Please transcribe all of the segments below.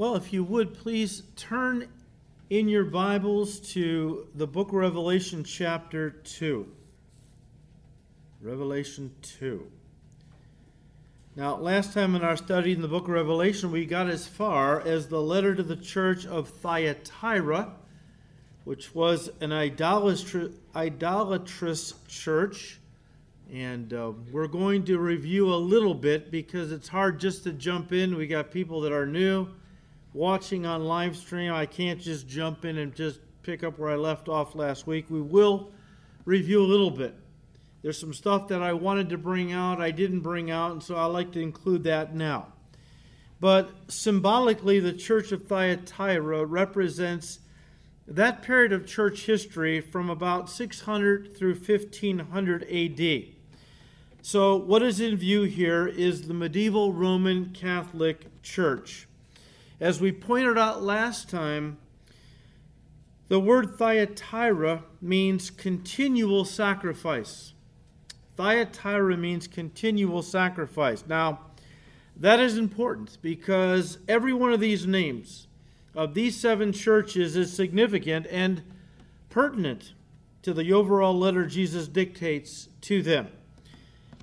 Well, if you would please turn in your Bibles to the book of Revelation, chapter 2. Revelation 2. Now, last time in our study in the book of Revelation, we got as far as the letter to the church of Thyatira, which was an idolatrous, idolatrous church. And uh, we're going to review a little bit because it's hard just to jump in. We got people that are new watching on live stream. I can't just jump in and just pick up where I left off last week. We will review a little bit. There's some stuff that I wanted to bring out, I didn't bring out, and so I like to include that now. But symbolically, the church of Thyatira represents that period of church history from about 600 through 1500 AD. So, what is in view here is the medieval Roman Catholic Church. As we pointed out last time, the word Thyatira means continual sacrifice. Thyatira means continual sacrifice. Now, that is important because every one of these names of these seven churches is significant and pertinent to the overall letter Jesus dictates to them.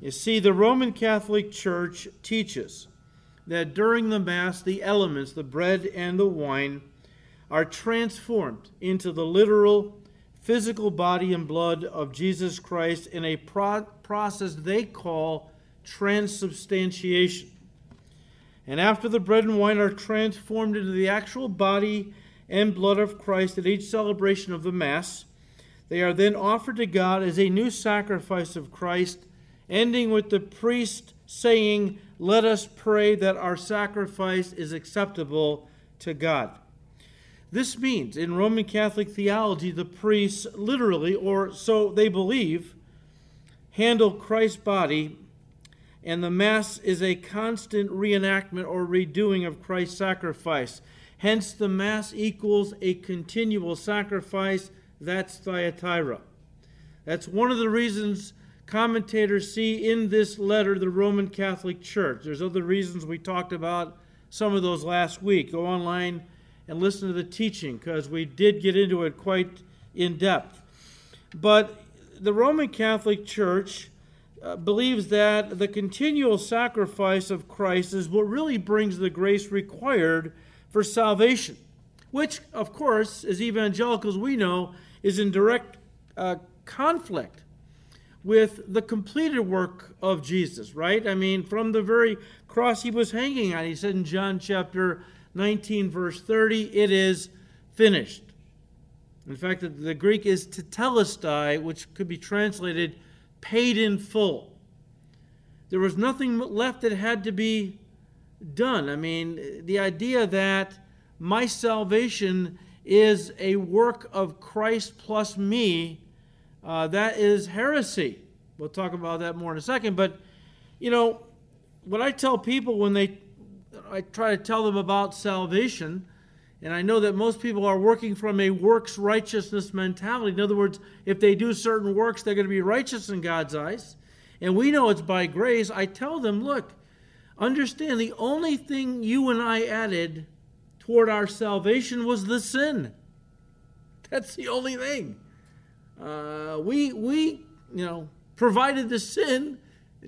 You see, the Roman Catholic Church teaches that during the Mass, the elements, the bread and the wine, are transformed into the literal physical body and blood of Jesus Christ in a pro- process they call transubstantiation. And after the bread and wine are transformed into the actual body and blood of Christ at each celebration of the Mass, they are then offered to God as a new sacrifice of Christ, ending with the priest saying, Let us pray that our sacrifice is acceptable to God. This means, in Roman Catholic theology, the priests literally, or so they believe, handle Christ's body, and the Mass is a constant reenactment or redoing of Christ's sacrifice. Hence, the Mass equals a continual sacrifice. That's Thyatira. That's one of the reasons commentators see in this letter the Roman Catholic Church. There's other reasons we talked about some of those last week. Go online and listen to the teaching because we did get into it quite in depth. But the Roman Catholic Church uh, believes that the continual sacrifice of Christ is what really brings the grace required for salvation, which, of course, as evangelicals we know, is in direct uh, conflict with the completed work of Jesus, right? I mean, from the very cross he was hanging on, he said in John chapter 19, verse 30, it is finished. In fact, the Greek is tetelestai, which could be translated paid in full. There was nothing left that had to be done. I mean, the idea that my salvation is a work of Christ plus me, uh, that is heresy. We'll talk about that more in a second. But, you know, what I tell people when they I try to tell them about salvation. And I know that most people are working from a works righteousness mentality. In other words, if they do certain works, they're going to be righteous in God's eyes. And we know it's by grace. I tell them, look, understand the only thing you and I added toward our salvation was the sin. That's the only thing. Uh, we, we, you know, provided the sin.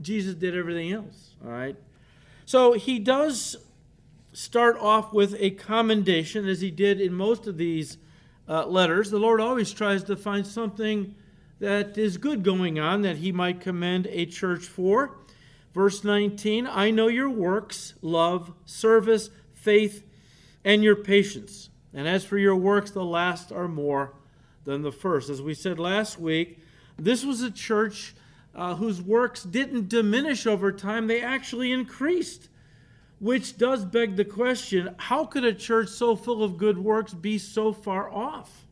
Jesus did everything else. All right. So he does start off with a commendation, as he did in most of these uh, letters. The Lord always tries to find something that is good going on that he might commend a church for. Verse 19 I know your works, love, service, faith, and your patience. And as for your works, the last are more than the first. As we said last week, this was a church uh, whose works didn't diminish over time, they actually increased. Which does beg the question how could a church so full of good works be so far off?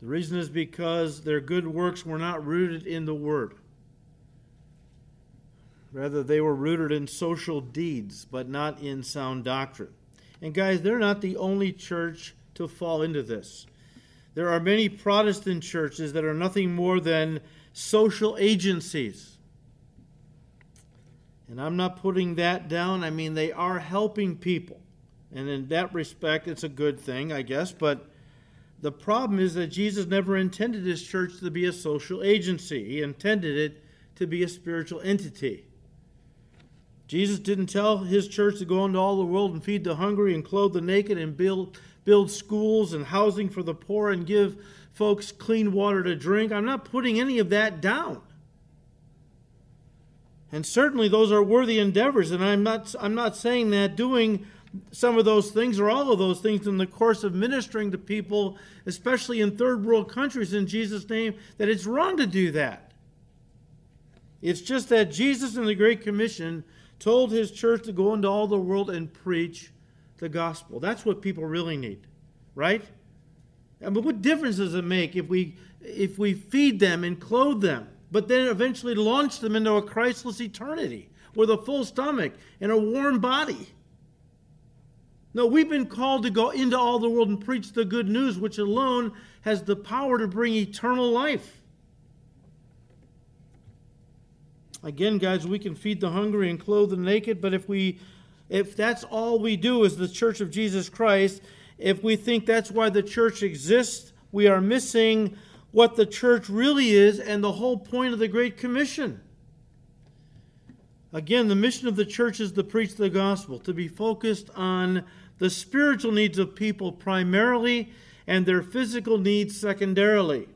The reason is because their good works were not rooted in the Word. Rather, they were rooted in social deeds, but not in sound doctrine. And guys, they're not the only church to fall into this. There are many Protestant churches that are nothing more than social agencies. And I'm not putting that down. I mean, they are helping people. And in that respect, it's a good thing, I guess. But the problem is that Jesus never intended his church to be a social agency, he intended it to be a spiritual entity. Jesus didn't tell his church to go into all the world and feed the hungry and clothe the naked and build, build schools and housing for the poor and give folks clean water to drink. I'm not putting any of that down. And certainly those are worthy endeavors, and I'm not, I'm not saying that doing some of those things or all of those things in the course of ministering to people, especially in third world countries in Jesus' name, that it's wrong to do that. It's just that Jesus in the Great Commission told his church to go into all the world and preach the gospel. That's what people really need, right? Mean, what difference does it make if we if we feed them and clothe them, but then eventually launch them into a Christless eternity with a full stomach and a warm body? No, we've been called to go into all the world and preach the good news, which alone has the power to bring eternal life. Again, guys, we can feed the hungry and clothe the naked, but if we if that's all we do is the church of Jesus Christ, if we think that's why the church exists, we are missing what the church really is and the whole point of the Great Commission. Again, the mission of the church is to preach the gospel, to be focused on the spiritual needs of people primarily and their physical needs secondarily.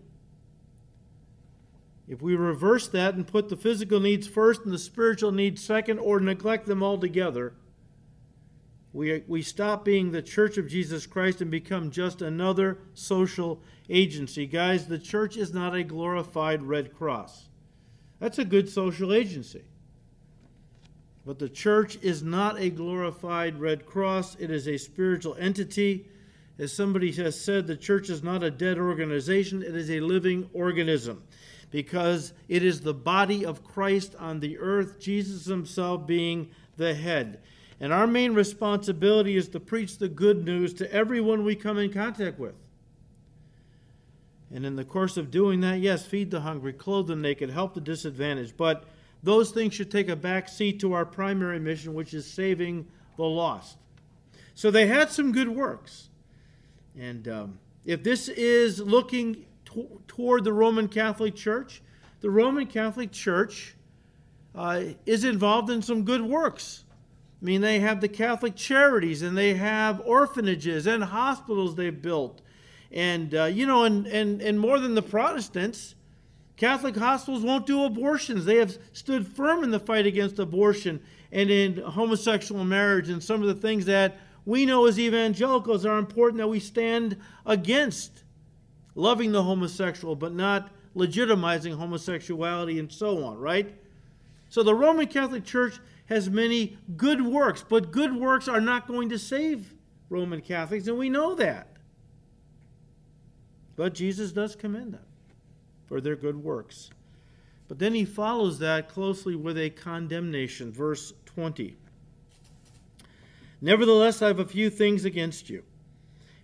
If we reverse that and put the physical needs first and the spiritual needs second, or neglect them altogether, we, we stop being the church of Jesus Christ and become just another social agency. Guys, the church is not a glorified Red Cross. That's a good social agency. But the church is not a glorified Red Cross, it is a spiritual entity. As somebody has said, the church is not a dead organization, it is a living organism because it is the body of Christ on the earth, Jesus himself being the head. And our main responsibility is to preach the good news to everyone we come in contact with. And in the course of doing that, yes, feed the hungry, clothe the naked, help the disadvantaged. But those things should take a back seat to our primary mission, which is saving the lost. So they had some good works. And um, if this is looking to- toward the Roman Catholic Church, the Roman Catholic Church uh, is involved in some good works. I mean, they have the Catholic charities and they have orphanages and hospitals they've built. And, uh, you know, and, and, and more than the Protestants, Catholic hospitals won't do abortions. They have stood firm in the fight against abortion and in homosexual marriage and some of the things that we know as evangelicals are important that we stand against loving the homosexual but not legitimizing homosexuality and so on, right? So the Roman Catholic Church has many good works, but good works are not going to save Roman Catholics, and we know that. But Jesus does commend them for their good works. But then he follows that closely with a condemnation. Verse 20. Nevertheless, I have a few things against you,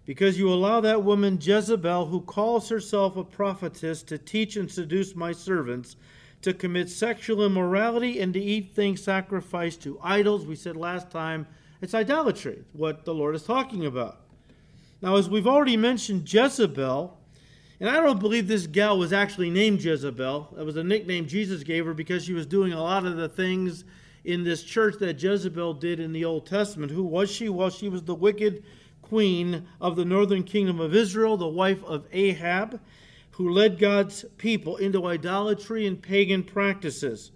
because you allow that woman Jezebel, who calls herself a prophetess, to teach and seduce my servants to commit sexual immorality and to eat things sacrificed to idols. We said last time it's idolatry, what the Lord is talking about. Now, as we've already mentioned, Jezebel and I don't believe this gal was actually named Jezebel. That was a nickname Jesus gave her because she was doing a lot of the things in this church that Jezebel did in the Old Testament. Who was she? Well, she was the wicked queen of the northern kingdom of Israel, the wife of Ahab, who led God's people into idolatry and pagan practices.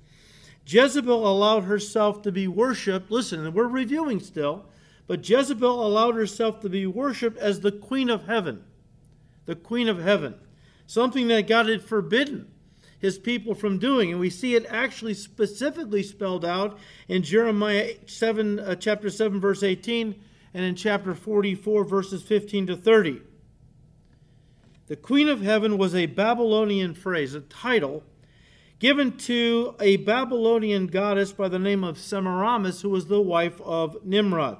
Jezebel allowed herself to be worshiped. Listen, we're reviewing still, but Jezebel allowed herself to be worshiped as the queen of heaven the queen of heaven, something that God had forbidden his people from doing. And we see it actually specifically spelled out in Jeremiah 7, uh, chapter 7, verse 18, and in chapter 44, verses 15 to 30. The queen of heaven was a Babylonian phrase, a title given to a Babylonian goddess by the name of Semiramis, who was the wife of Nimrod,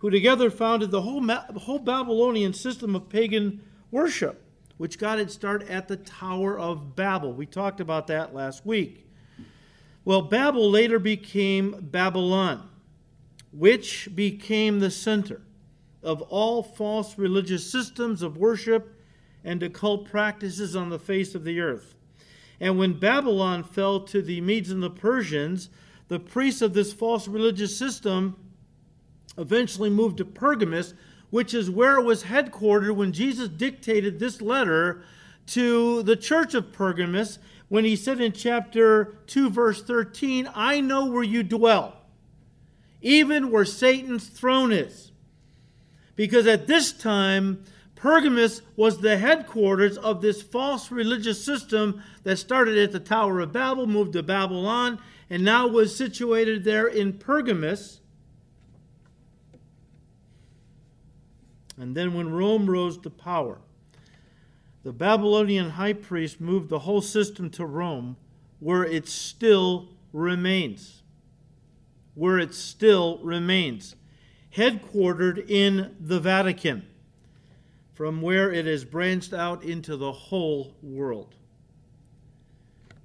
who together founded the whole, whole Babylonian system of pagan worship, which got its start at the Tower of Babel. We talked about that last week. Well, Babel later became Babylon, which became the center of all false religious systems of worship and occult practices on the face of the earth. And when Babylon fell to the Medes and the Persians, the priests of this false religious system eventually moved to Pergamus, which is where it was headquartered when Jesus dictated this letter to the church of Pergamus when he said in chapter 2, verse 13, I know where you dwell, even where Satan's throne is. Because at this time, Pergamus was the headquarters of this false religious system that started at the Tower of Babel, moved to Babylon, and now was situated there in Pergamus. And then when Rome rose to power, the Babylonian high priest moved the whole system to Rome, where it still remains. Where it still remains. Headquartered in the Vatican, from where it has branched out into the whole world.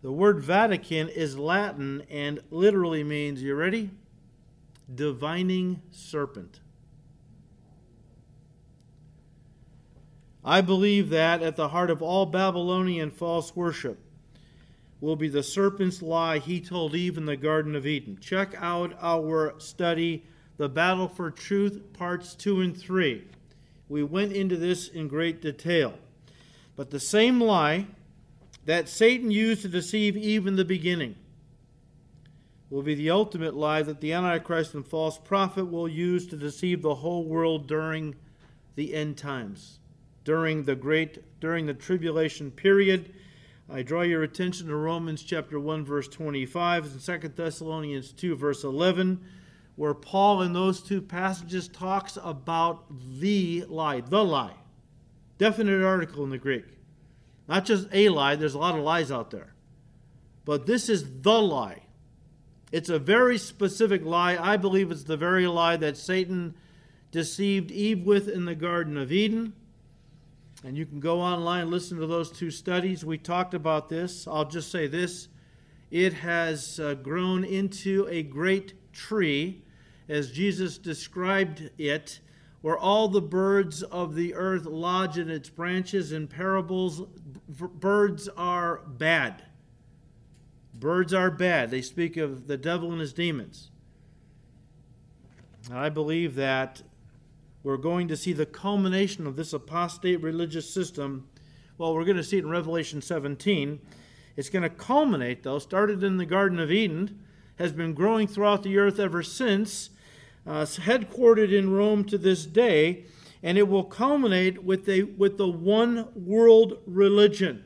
The word Vatican is Latin and literally means, you ready? Divining serpent. I believe that at the heart of all Babylonian false worship will be the serpent's lie he told Eve in the Garden of Eden. Check out our study, The Battle for Truth, parts 2 and 3. We went into this in great detail. But the same lie that Satan used to deceive Eve in the beginning will be the ultimate lie that the Antichrist and false prophet will use to deceive the whole world during the end times during the great during the tribulation period. I draw your attention to Romans chapter 1 verse 25 and 2 Thessalonians 2 verse 11 where Paul in those two passages talks about the lie, the lie. Definite article in the Greek. Not just a lie, there's a lot of lies out there. But this is the lie. It's a very specific lie. I believe it's the very lie that Satan deceived Eve with in the Garden of Eden. And you can go online and listen to those two studies. We talked about this. I'll just say this it has uh, grown into a great tree, as Jesus described it, where all the birds of the earth lodge in its branches. In parables, b- birds are bad. Birds are bad. They speak of the devil and his demons. I believe that we're going to see the culmination of this apostate religious system. Well, we're going to see it in Revelation 17. It's going to culminate, though, started in the Garden of Eden, has been growing throughout the earth ever since, uh, headquartered in Rome to this day, and it will culminate with, a, with the one world religion,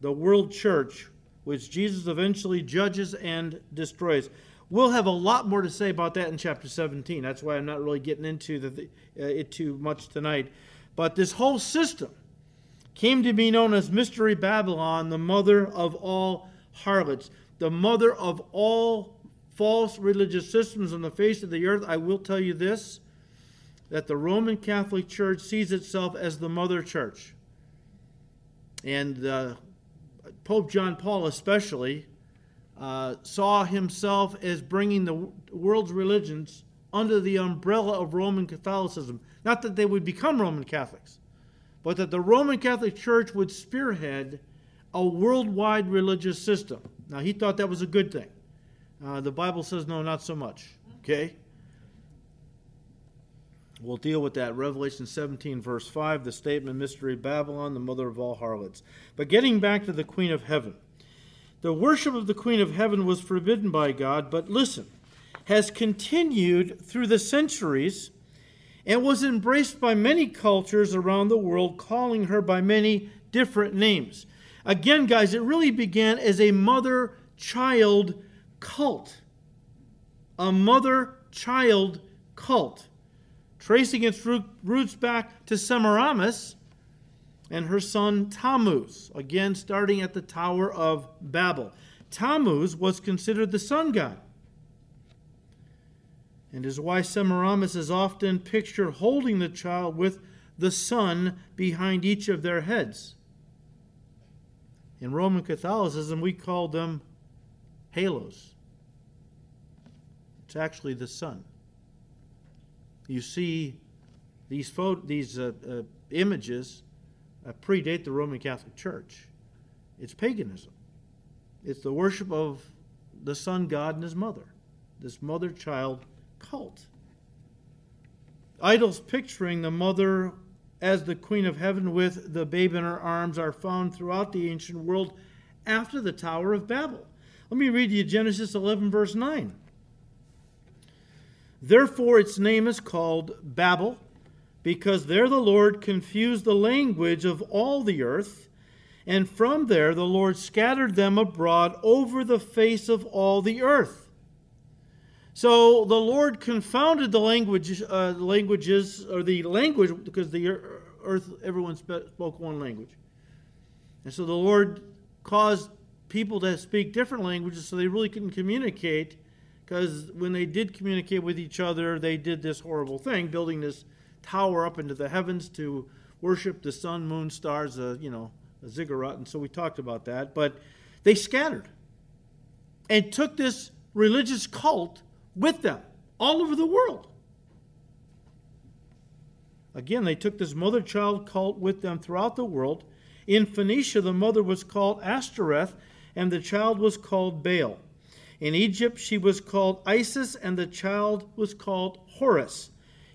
the world church, which Jesus eventually judges and destroys. We'll have a lot more to say about that in chapter 17. That's why I'm not really getting into the, uh, it too much tonight. But this whole system came to be known as Mystery Babylon, the mother of all harlots, the mother of all false religious systems on the face of the earth. I will tell you this that the Roman Catholic Church sees itself as the mother church. And uh, Pope John Paul, especially, uh, saw himself as bringing the world's religions under the umbrella of Roman Catholicism. Not that they would become Roman Catholics, but that the Roman Catholic Church would spearhead a worldwide religious system. Now, he thought that was a good thing. Uh, the Bible says no, not so much. Okay? We'll deal with that. Revelation 17, verse 5, the statement Mystery Babylon, the mother of all harlots. But getting back to the Queen of Heaven. The worship of the Queen of Heaven was forbidden by God, but listen, has continued through the centuries and was embraced by many cultures around the world, calling her by many different names. Again, guys, it really began as a mother child cult. A mother child cult, tracing its roots back to Semiramis and her son Tammuz, again starting at the Tower of Babel. Tammuz was considered the sun god, and is why Semiramis is often pictured holding the child with the sun behind each of their heads. In Roman Catholicism, we call them halos. It's actually the sun. You see, these, these uh, uh, images uh, predate the Roman Catholic Church. It's paganism. It's the worship of the sun god and his mother, this mother child cult. Idols picturing the mother as the queen of heaven with the babe in her arms are found throughout the ancient world after the Tower of Babel. Let me read you Genesis 11, verse 9. Therefore, its name is called Babel, because there the Lord confused the language of all the earth, and from there the Lord scattered them abroad over the face of all the earth. So the Lord confounded the language, uh, languages, or the language, because the earth, everyone spoke one language. And so the Lord caused people that speak different languages so they really couldn't communicate because when they did communicate with each other, they did this horrible thing, building this tower up into the heavens to worship the sun, moon, stars, uh, you know, a ziggurat. And so we talked about that. But they scattered and took this religious cult with them all over the world. Again, they took this mother child cult with them throughout the world. In Phoenicia, the mother was called Ashtoreth, and the child was called Baal. In Egypt, she was called Isis, and the child was called Horus.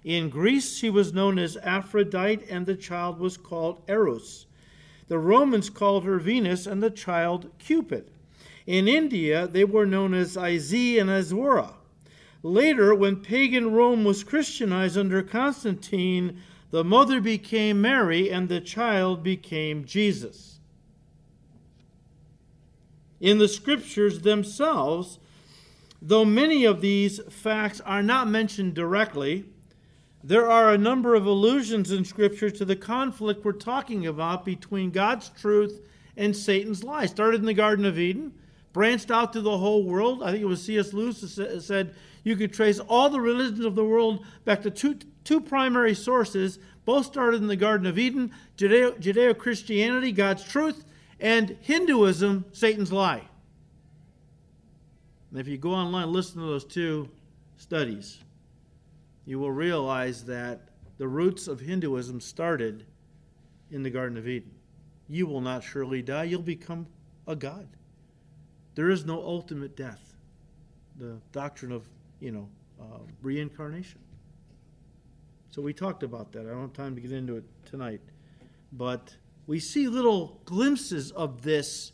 In Greece, she was known as Aphrodite, and the child was called Eros. The Romans called her Venus, and the child Cupid. In India, they were known as Izi and Azora. Later, when pagan Rome was Christianized under Constantine, the mother became Mary and the child became Jesus in the scriptures themselves, though many of these facts are not mentioned directly, there are a number of allusions in Scripture to the conflict we're talking about between God's truth and Satan's lie. Started in the Garden of Eden, branched out to the whole world. I think it was C.S. Lewis who said you could trace all the religions of the world back to two, two primary sources. Both started in the Garden of Eden Judeo Christianity, God's truth, and Hinduism, Satan's lie. And if you go online listen to those two studies, you will realize that the roots of Hinduism started in the Garden of Eden. You will not surely die, you'll become a god. There is no ultimate death. The doctrine of, you know, uh, reincarnation. So we talked about that. I don't have time to get into it tonight. But we see little glimpses of this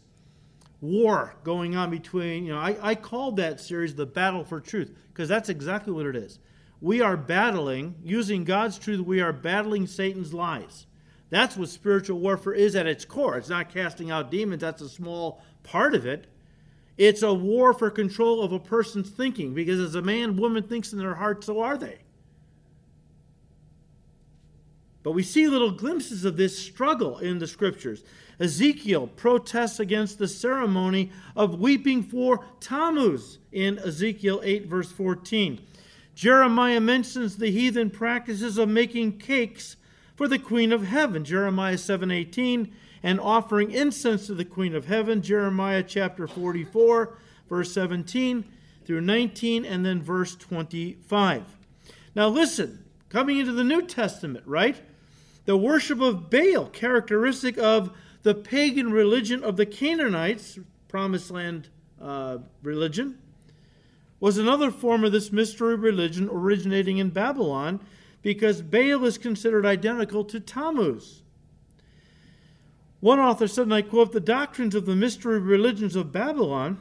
war going on between, you know, I, I called that series the Battle for Truth because that's exactly what it is. We are battling, using God's truth, we are battling Satan's lies. That's what spiritual warfare is at its core. It's not casting out demons, that's a small part of it. It's a war for control of a person's thinking because as a man, woman thinks in their heart, so are they. But we see little glimpses of this struggle in the scriptures. Ezekiel protests against the ceremony of weeping for Tammuz in Ezekiel 8, verse 14. Jeremiah mentions the heathen practices of making cakes for the queen of heaven, Jeremiah 7:18, and offering incense to the queen of heaven, Jeremiah chapter 44, verse 17 through 19 and then verse 25. Now listen, coming into the New Testament, right? The worship of Baal, characteristic of the pagan religion of the Canaanites, promised land uh, religion, was another form of this mystery religion originating in Babylon because Baal is considered identical to Tammuz. One author said, and I quote, the doctrines of the mystery religions of Babylon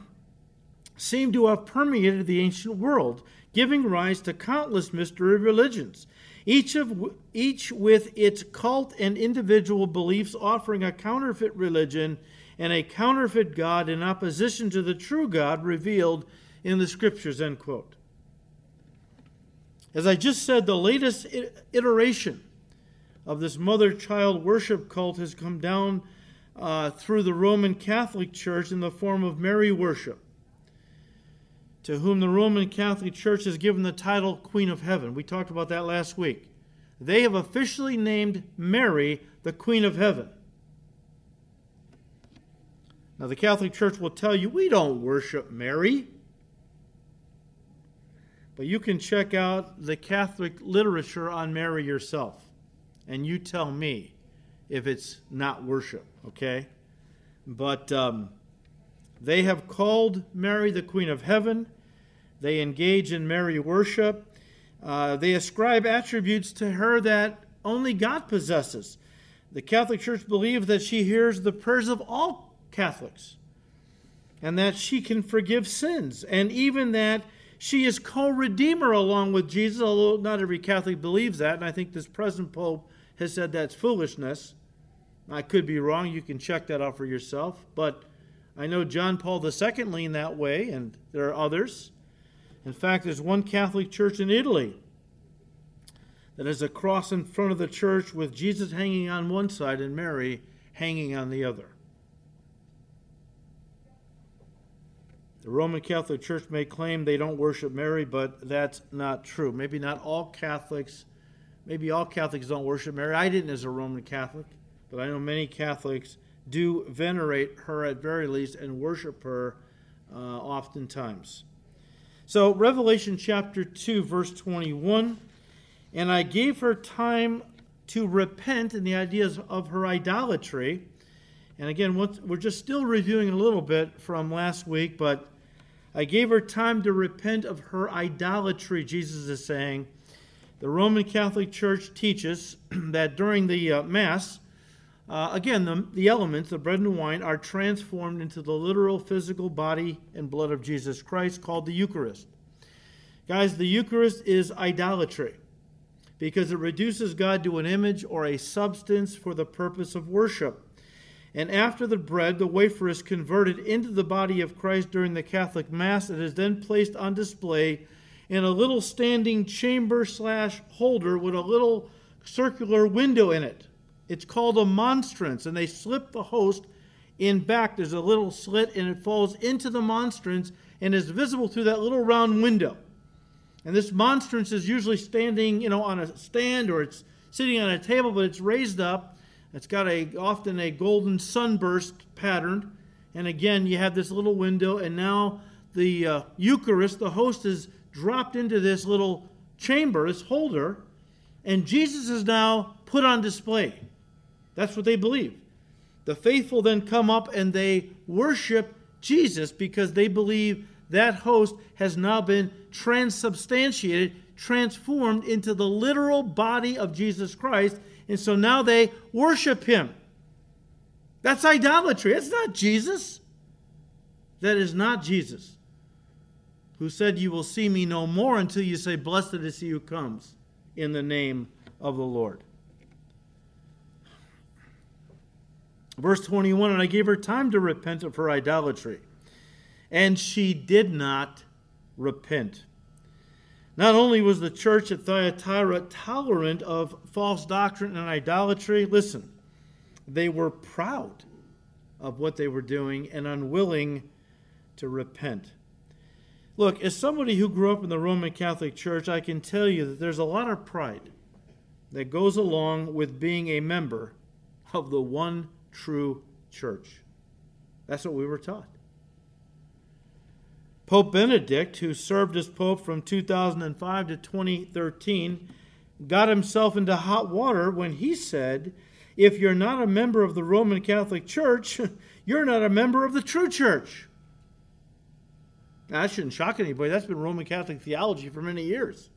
seem to have permeated the ancient world, giving rise to countless mystery religions each, of, each with its cult and individual beliefs offering a counterfeit religion and a counterfeit God in opposition to the true God revealed in the scriptures. End quote. As I just said, the latest iteration of this mother child worship cult has come down uh, through the Roman Catholic Church in the form of Mary worship to whom the Roman Catholic Church has given the title Queen of Heaven. We talked about that last week. They have officially named Mary the Queen of Heaven. Now, the Catholic Church will tell you we don't worship Mary. But you can check out the Catholic literature on Mary yourself, and you tell me if it's not worship, okay? But um, they have called Mary the Queen of Heaven. They engage in Mary worship. Uh, they ascribe attributes to her that only God possesses. The Catholic Church believes that she hears the prayers of all Catholics and that she can forgive sins, and even that she is co redeemer along with Jesus, although not every Catholic believes that, and I think this present Pope has said that's foolishness. I could be wrong. You can check that out for yourself. But I know John Paul II leaned that way, and there are others. In fact, there's one Catholic church in Italy that has a cross in front of the church with Jesus hanging on one side and Mary hanging on the other. The Roman Catholic Church may claim they don't worship Mary, but that's not true. Maybe not all Catholics, maybe all Catholics don't worship Mary. I didn't as a Roman Catholic, but I know many Catholics do venerate her at very least and worship her uh, oftentimes. So, Revelation chapter 2, verse 21 and I gave her time to repent in the ideas of her idolatry. And again, we're just still reviewing a little bit from last week, but I gave her time to repent of her idolatry, Jesus is saying. The Roman Catholic Church teaches that during the uh, Mass, uh, again, the, the elements, the bread and wine, are transformed into the literal physical body and blood of Jesus Christ called the Eucharist. Guys, the Eucharist is idolatry because it reduces God to an image or a substance for the purpose of worship. And after the bread, the wafer is converted into the body of Christ during the Catholic Mass. It is then placed on display in a little standing chamber slash holder with a little circular window in it. It's called a monstrance, and they slip the host in back. There's a little slit, and it falls into the monstrance and is visible through that little round window. And this monstrance is usually standing, you know, on a stand or it's sitting on a table, but it's raised up. It's got a often a golden sunburst pattern. And again, you have this little window, and now the uh, Eucharist, the host, is dropped into this little chamber, this holder, and Jesus is now put on display. That's what they believe. The faithful then come up and they worship Jesus because they believe that host has now been transubstantiated, transformed into the literal body of Jesus Christ. And so now they worship him. That's idolatry. It's not Jesus. That is not Jesus. Who said, You will see me no more until you say, Blessed is he who comes in the name of the Lord. Verse 21 And I gave her time to repent of her idolatry and she did not repent. Not only was the church at Thyatira tolerant of false doctrine and idolatry, listen, they were proud of what they were doing and unwilling to repent. Look, as somebody who grew up in the Roman Catholic Church, I can tell you that there's a lot of pride that goes along with being a member of the one true church. That's what we were taught. Pope Benedict, who served as Pope from 2005 to 2013, got himself into hot water when he said, If you're not a member of the Roman Catholic Church, you're not a member of the true church. Now, that shouldn't shock anybody. That's been Roman Catholic theology for many years.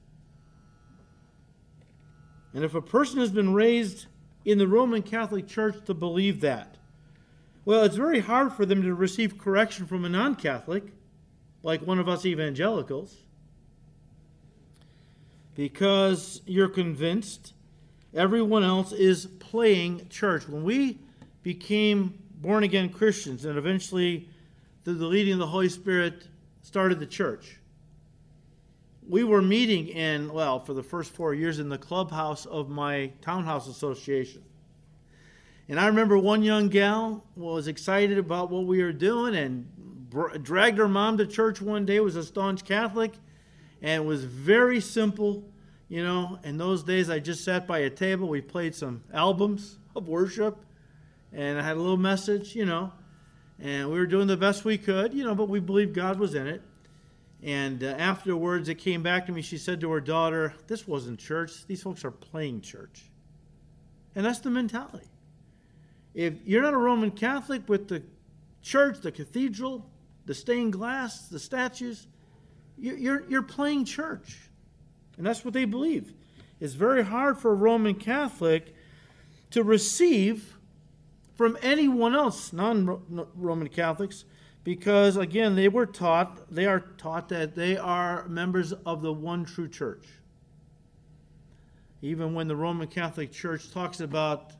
And if a person has been raised in the Roman Catholic Church to believe that, well, it's very hard for them to receive correction from a non Catholic like one of us evangelicals because you're convinced everyone else is playing church. When we became born again Christians and eventually, through the leading of the Holy Spirit, started the church, we were meeting in, well, for the first four years in the clubhouse of my townhouse association. And I remember one young gal was excited about what we were doing and dragged her mom to church one day, was a staunch Catholic, and was very simple. You know, in those days, I just sat by a table. We played some albums of worship, and I had a little message, you know. And we were doing the best we could, you know, but we believed God was in it. And uh, afterwards, it came back to me. She said to her daughter, This wasn't church. These folks are playing church. And that's the mentality. If you're not a Roman Catholic with the church, the cathedral, the stained glass, the statues, you're, you're playing church. And that's what they believe. It's very hard for a Roman Catholic to receive from anyone else, non Roman Catholics, because again, they were taught, they are taught that they are members of the one true church. Even when the Roman Catholic Church talks about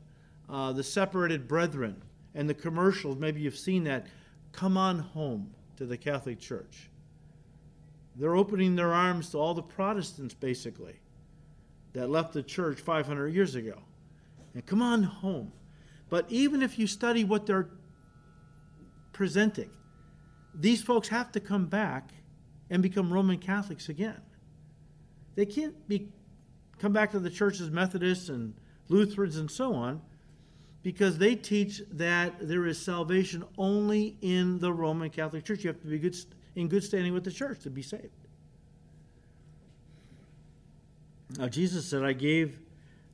uh, the separated brethren and the commercials, maybe you've seen that, come on home to the Catholic Church. They're opening their arms to all the Protestants, basically, that left the church 500 years ago. And come on home. But even if you study what they're presenting, these folks have to come back and become Roman Catholics again. They can't be come back to the church as Methodists and Lutherans and so on because they teach that there is salvation only in the Roman Catholic Church. You have to be good, in good standing with the church to be saved. Now, Jesus said, I gave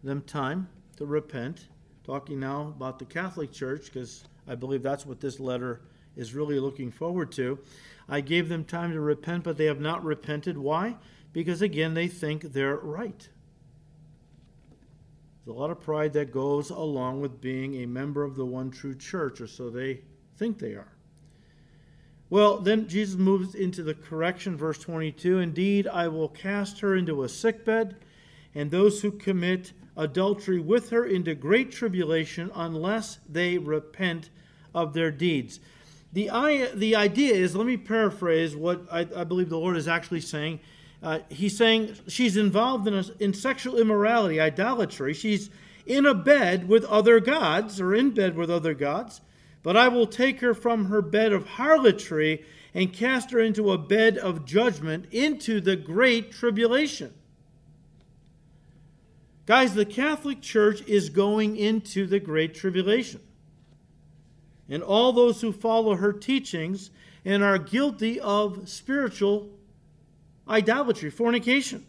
them time to repent. Talking now about the Catholic Church, because I believe that's what this letter is really looking forward to. I gave them time to repent, but they have not repented. Why? Because, again, they think they're right. There's a lot of pride that goes along with being a member of the one true church, or so they think they are. Well, then Jesus moves into the correction, verse 22. Indeed, I will cast her into a sickbed, and those who commit adultery with her into great tribulation, unless they repent of their deeds. The, the idea is, let me paraphrase what I, I believe the Lord is actually saying. Uh, he's saying she's involved in, a, in sexual immorality, idolatry. She's in a bed with other gods, or in bed with other gods. But I will take her from her bed of harlotry and cast her into a bed of judgment, into the great tribulation. Guys, the Catholic Church is going into the great tribulation. And all those who follow her teachings and are guilty of spiritual idolatry, fornication.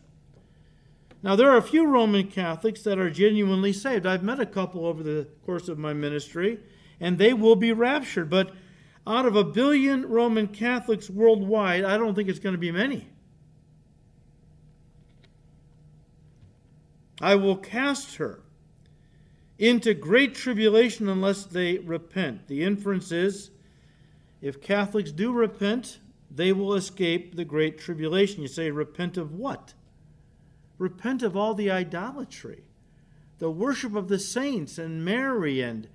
Now, there are a few Roman Catholics that are genuinely saved. I've met a couple over the course of my ministry, and they will be raptured. But out of a billion Roman Catholics worldwide, I don't think it's going to be many. I will cast her into great tribulation unless they repent. The inference is if Catholics do repent, they will escape the great tribulation. You say, repent of what? Repent of all the idolatry, the worship of the saints and Mary and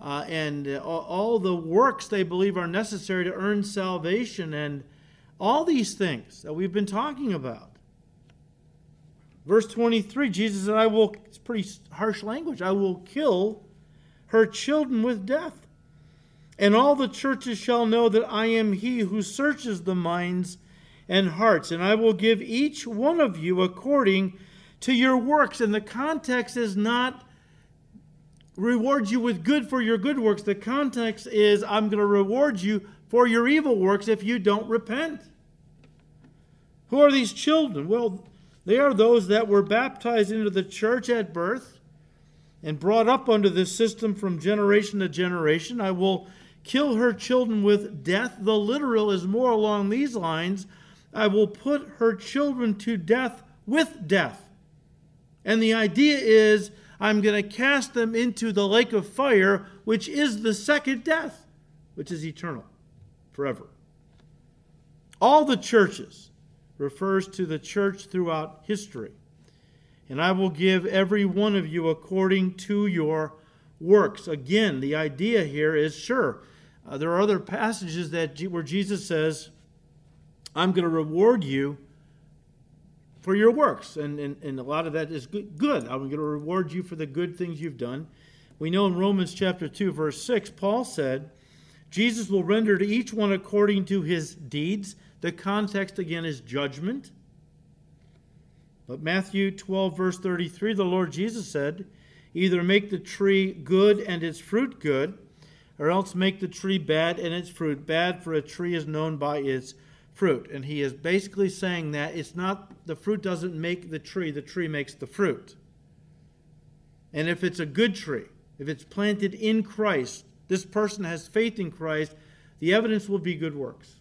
uh, and uh, all the works they believe are necessary to earn salvation and all these things that we've been talking about. Verse 23, Jesus said, I will, it's pretty harsh language, I will kill her children with death. And all the churches shall know that I am he who searches the minds and hearts, and I will give each one of you according to your works. And the context is not reward you with good for your good works. The context is I'm going to reward you for your evil works if you don't repent. Who are these children? Well, they are those that were baptized into the church at birth and brought up under this system from generation to generation. I will kill her children with death. The literal is more along these lines I will put her children to death with death. And the idea is I'm going to cast them into the lake of fire, which is the second death, which is eternal, forever. All the churches refers to the church throughout history. And I will give every one of you according to your works. Again, the idea here is sure, uh, there are other passages that where Jesus says, I'm going to reward you for your works. And, and, and a lot of that is good. good. I'm going to reward you for the good things you've done. We know in Romans chapter 2, verse 6, Paul said, Jesus will render to each one according to his deeds. The context again is judgment. But Matthew 12, verse 33, the Lord Jesus said, Either make the tree good and its fruit good, or else make the tree bad and its fruit bad, for a tree is known by its fruit. And he is basically saying that it's not the fruit doesn't make the tree, the tree makes the fruit. And if it's a good tree, if it's planted in Christ, this person has faith in Christ, the evidence will be good works.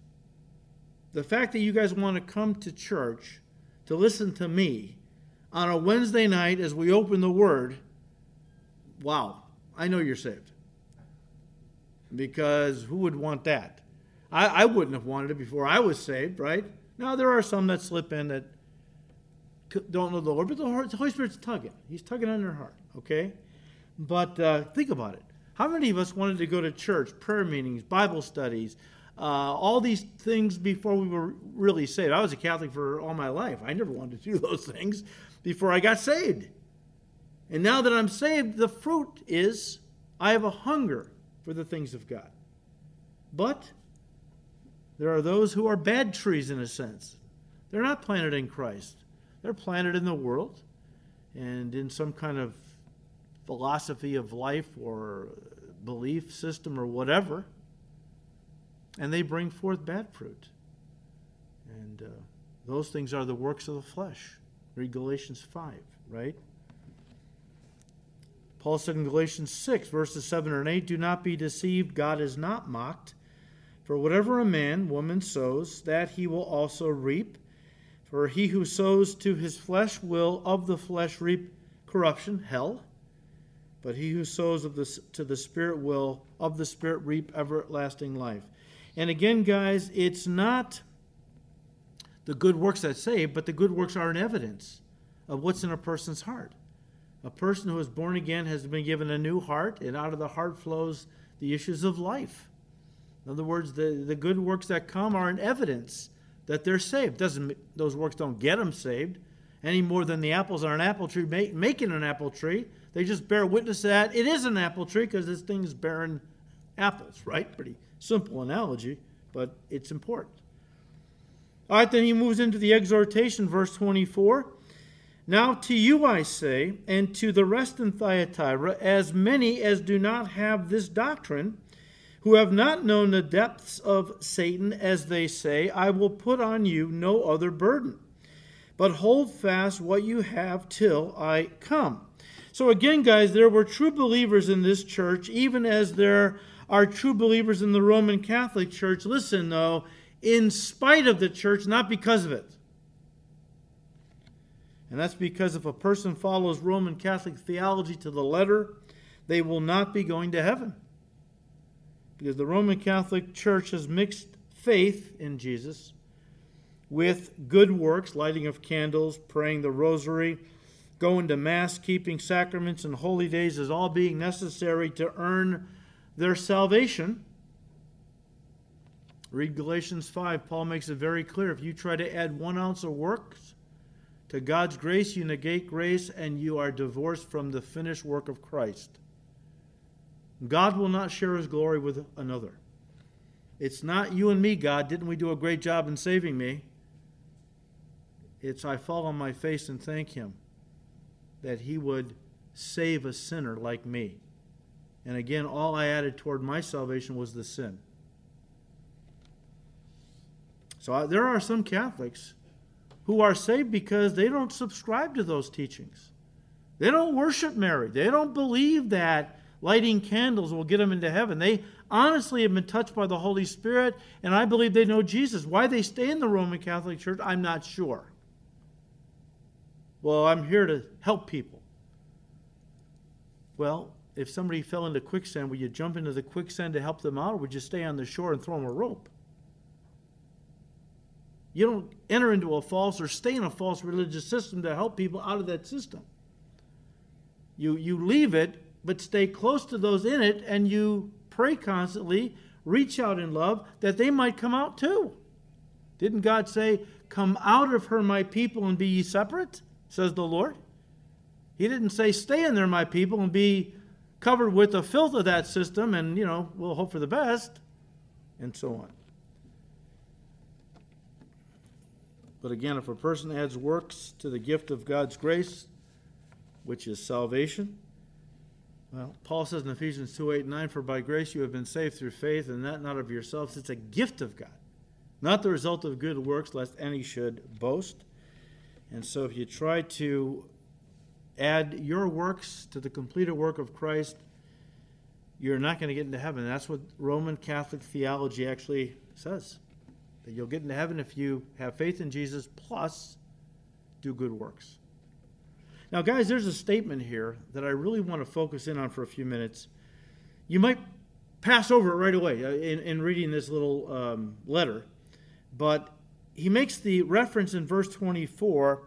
The fact that you guys want to come to church to listen to me on a Wednesday night as we open the Word, wow, I know you're saved. Because who would want that? I, I wouldn't have wanted it before I was saved, right? Now, there are some that slip in that don't know the Lord, but the Holy Spirit's tugging. He's tugging on their heart, okay? But uh, think about it. How many of us wanted to go to church, prayer meetings, Bible studies, uh, all these things before we were really saved? I was a Catholic for all my life. I never wanted to do those things before I got saved. And now that I'm saved, the fruit is I have a hunger for the things of God. But there are those who are bad trees in a sense. They're not planted in Christ, they're planted in the world and in some kind of philosophy of life or belief system or whatever. And they bring forth bad fruit. And uh, those things are the works of the flesh. Read Galatians 5, right? Paul said in Galatians 6, verses 7 and 8 Do not be deceived, God is not mocked. For whatever a man, woman sows, that he will also reap. For he who sows to his flesh will of the flesh reap corruption, hell. But he who sows the, to the Spirit will of the Spirit reap everlasting life. And again, guys, it's not the good works that save, but the good works are an evidence of what's in a person's heart. A person who is born again has been given a new heart, and out of the heart flows the issues of life. In other words, the, the good works that come are an evidence that they're saved. Doesn't those works don't get them saved any more than the apples on an apple tree make, making an apple tree. They just bear witness that it is an apple tree because this thing's bearing apples, right? Pretty simple analogy, but it's important. All right, then he moves into the exhortation, verse 24. Now to you I say, and to the rest in Thyatira, as many as do not have this doctrine, who have not known the depths of Satan, as they say, I will put on you no other burden. But hold fast what you have till I come. So, again, guys, there were true believers in this church, even as there are true believers in the Roman Catholic Church. Listen, though, in spite of the church, not because of it. And that's because if a person follows Roman Catholic theology to the letter, they will not be going to heaven because the Roman Catholic Church has mixed faith in Jesus with good works, lighting of candles, praying the rosary, going to Mass, keeping sacraments and holy days as all being necessary to earn their salvation. Read Galatians 5. Paul makes it very clear. If you try to add one ounce of works to God's grace, you negate grace and you are divorced from the finished work of Christ. God will not share his glory with another. It's not you and me, God. Didn't we do a great job in saving me? It's I fall on my face and thank him that he would save a sinner like me. And again, all I added toward my salvation was the sin. So I, there are some Catholics who are saved because they don't subscribe to those teachings. They don't worship Mary. They don't believe that lighting candles will get them into heaven. They honestly have been touched by the Holy Spirit, and I believe they know Jesus. Why they stay in the Roman Catholic Church, I'm not sure. Well, I'm here to help people. Well, if somebody fell into quicksand, would you jump into the quicksand to help them out, or would you stay on the shore and throw them a rope? You don't enter into a false or stay in a false religious system to help people out of that system. You, you leave it but stay close to those in it and you pray constantly, reach out in love that they might come out too. Didn't God say, Come out of her, my people, and be ye separate? says the Lord. He didn't say, Stay in there, my people, and be covered with the filth of that system, and, you know, we'll hope for the best, and so on. But again, if a person adds works to the gift of God's grace, which is salvation, Well, Paul says in Ephesians 2 8 9, For by grace you have been saved through faith, and that not of yourselves. It's a gift of God, not the result of good works, lest any should boast. And so if you try to add your works to the completed work of Christ, you're not going to get into heaven. That's what Roman Catholic theology actually says. That you'll get into heaven if you have faith in Jesus plus do good works. Now, guys, there's a statement here that I really want to focus in on for a few minutes. You might pass over it right away uh, in, in reading this little um, letter, but he makes the reference in verse 24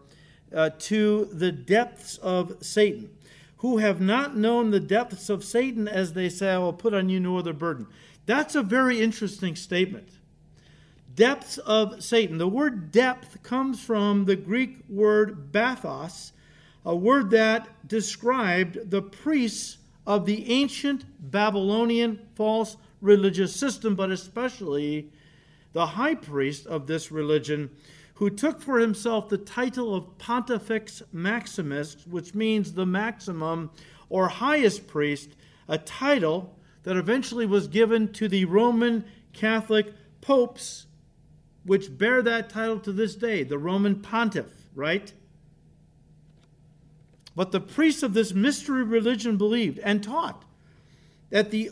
uh, to the depths of Satan, who have not known the depths of Satan, as they say, I will put on you no other burden. That's a very interesting statement. Depths of Satan. The word depth comes from the Greek word bathos, a word that described the priests of the ancient Babylonian false religious system, but especially the high priest of this religion, who took for himself the title of Pontifex Maximus, which means the maximum or highest priest, a title that eventually was given to the Roman Catholic popes, which bear that title to this day, the Roman pontiff, right? But the priests of this mystery religion believed and taught that, the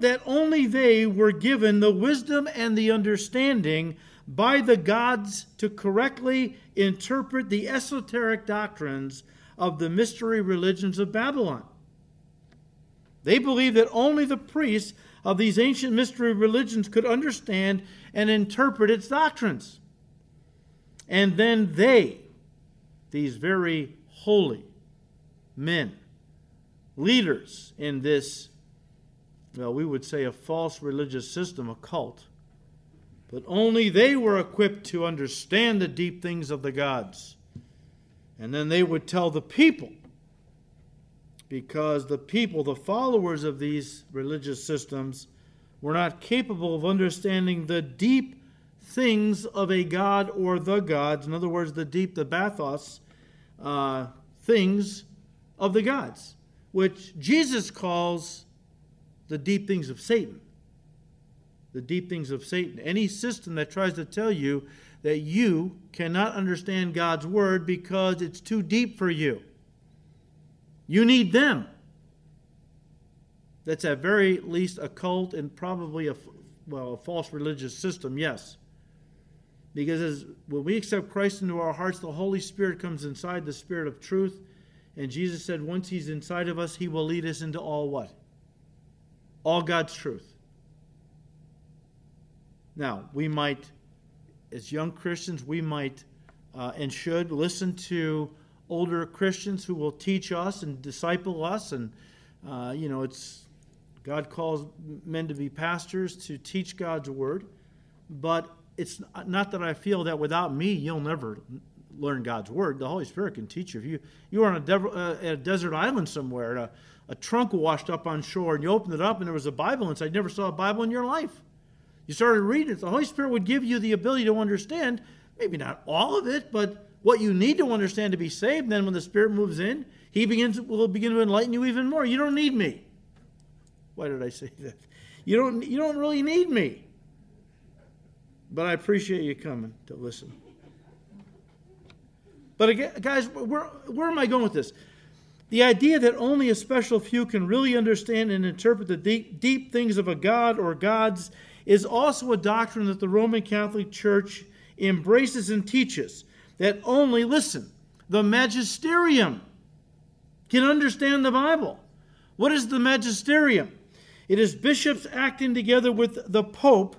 that only they were given the wisdom and the understanding by the gods to correctly interpret the esoteric doctrines of the mystery religions of Babylon. They believed that only the priests of these ancient mystery religions could understand and interpret its doctrines. And then they, these very holy, men, leaders in this, well, we would say a false religious system, a cult. But only they were equipped to understand the deep things of the gods. And then they would tell the people, because the people, the followers of these religious systems, were not capable of understanding the deep things of a god or the gods. In other words, the deep, the bathos uh, things of the gods, which Jesus calls the deep things of Satan. The deep things of Satan. Any system that tries to tell you that you cannot understand God's word because it's too deep for you. You need them. That's at very least a cult and probably a well a false religious system. Yes, because as, when we accept Christ into our hearts, the Holy Spirit comes inside the Spirit of truth and Jesus said, once He's inside of us, He will lead us into all what? All God's truth. Now, we might, as young Christians, we might uh, and should listen to older Christians who will teach us and disciple us. And, uh, you know, it's God calls men to be pastors to teach God's word. But it's not that I feel that without me, you'll never learn God's word. The Holy Spirit can teach you. If you you were on a, uh, a desert island somewhere, a, a trunk washed up on shore, and you opened it up, and there was a Bible inside, you never saw a Bible in your life. You started reading it. The Holy Spirit would give you the ability to understand, maybe not all of it, but what you need to understand to be saved. Then, when the Spirit moves in, He begins will begin to enlighten you even more. You don't need me. Why did I say that? You don't. You don't really need me. But I appreciate you coming to listen. But again, guys, where, where am I going with this? The idea that only a special few can really understand and interpret the deep, deep things of a God or gods is also a doctrine that the Roman Catholic Church embraces and teaches. That only, listen, the magisterium can understand the Bible. What is the magisterium? It is bishops acting together with the Pope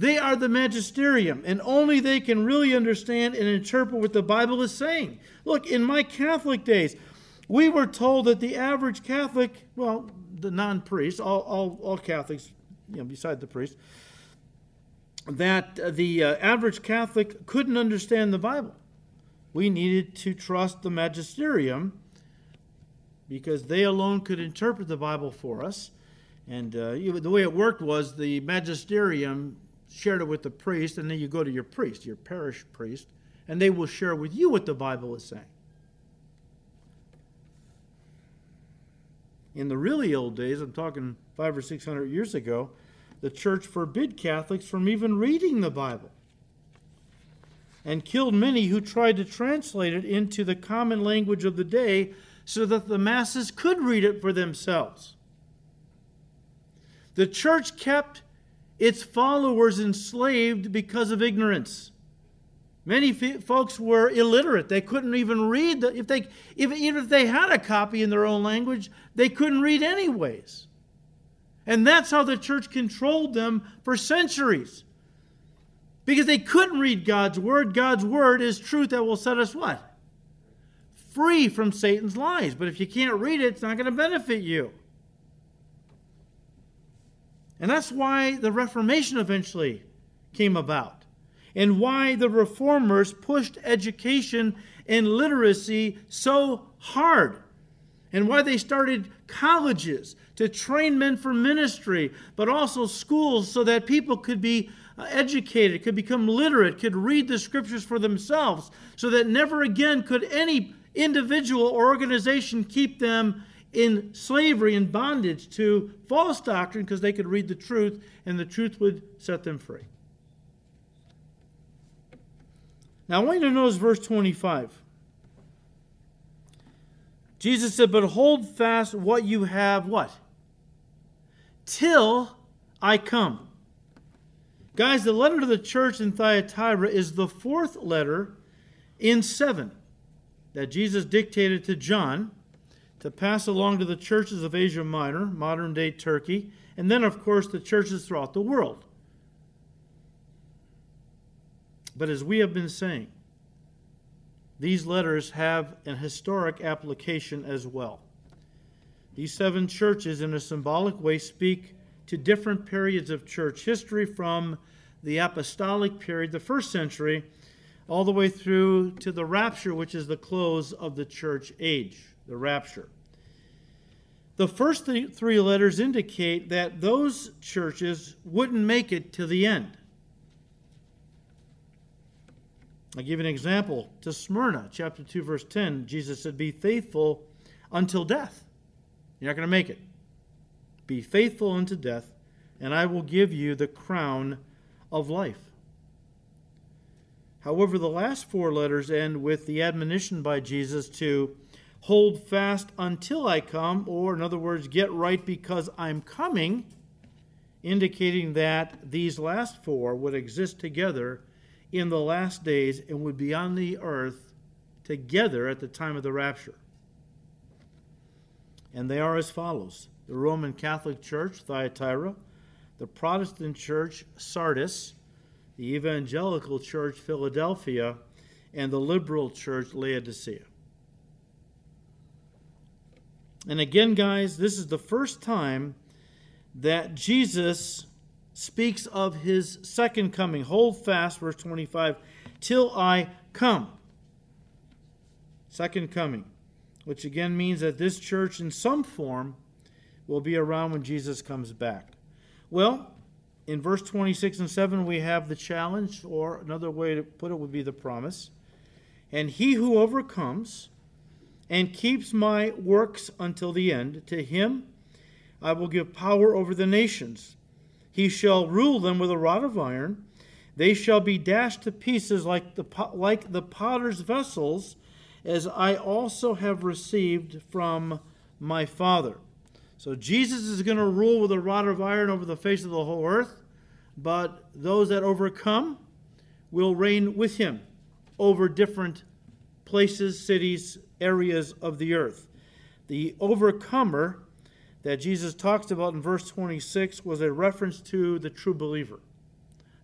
they are the magisterium, and only they can really understand and interpret what the Bible is saying. Look, in my Catholic days, we were told that the average Catholic, well, the non priest, all, all, all Catholics, you know, beside the priest, that the uh, average Catholic couldn't understand the Bible. We needed to trust the magisterium because they alone could interpret the Bible for us. And uh, the way it worked was the magisterium shared it with the priest, and then you go to your priest, your parish priest, and they will share with you what the Bible is saying. In the really old days, I'm talking five or six hundred years ago, the church forbid Catholics from even reading the Bible and killed many who tried to translate it into the common language of the day so that the masses could read it for themselves. The church kept its followers enslaved because of ignorance. Many folks were illiterate. They couldn't even read. The, if they, if, even if they had a copy in their own language, they couldn't read anyways. And that's how the church controlled them for centuries. Because they couldn't read God's word. God's word is truth that will set us what? Free from Satan's lies. But if you can't read it, it's not going to benefit you. And that's why the Reformation eventually came about, and why the reformers pushed education and literacy so hard, and why they started colleges to train men for ministry, but also schools so that people could be uh, educated, could become literate, could read the scriptures for themselves, so that never again could any individual or organization keep them in slavery and bondage to false doctrine because they could read the truth and the truth would set them free. Now, I want you to notice verse 25. Jesus said, But hold fast what you have, what? Till I come. Guys, the letter to the church in Thyatira is the fourth letter in seven that Jesus dictated to John to pass along to the churches of Asia Minor, modern day Turkey, and then, of course, the churches throughout the world. But as we have been saying, these letters have an historic application as well. These seven churches, in a symbolic way, speak to different periods of church history from the apostolic period, the first century, all the way through to the rapture, which is the close of the church age the rapture. The first three letters indicate that those churches wouldn't make it to the end. I'll give an example. To Smyrna, chapter 2, verse 10, Jesus said, Be faithful until death. You're not going to make it. Be faithful unto death, and I will give you the crown of life. However, the last four letters end with the admonition by Jesus to hold fast until I come, or in other words, get right because I'm coming, indicating that these last four would exist together in the last days and would be on the earth together at the time of the rapture. And they are as follows the Roman Catholic Church, Thyatira, the Protestant Church, Sardis, the Evangelical Church, Philadelphia, and the Liberal Church, Laodicea. And again, guys, this is the first time that Jesus speaks of his second coming. Hold fast, verse 25, till I come. Second coming, which again means that this church in some form will be around when Jesus comes back. Well, in verse 26 and 7, we have the challenge, or another way to put it would be the promise. And he who overcomes and keeps my works until the end. To him I will give power over the nations. He shall rule them with a rod of iron. They shall be dashed to pieces like the, like the potter's vessels, as I also have received from my Father. So Jesus is going to rule with a rod of iron over the face of the whole earth, but those that overcome will reign with him over different places, cities, areas of the earth. The overcomer that Jesus talks about in verse 26 was a reference to the true believer.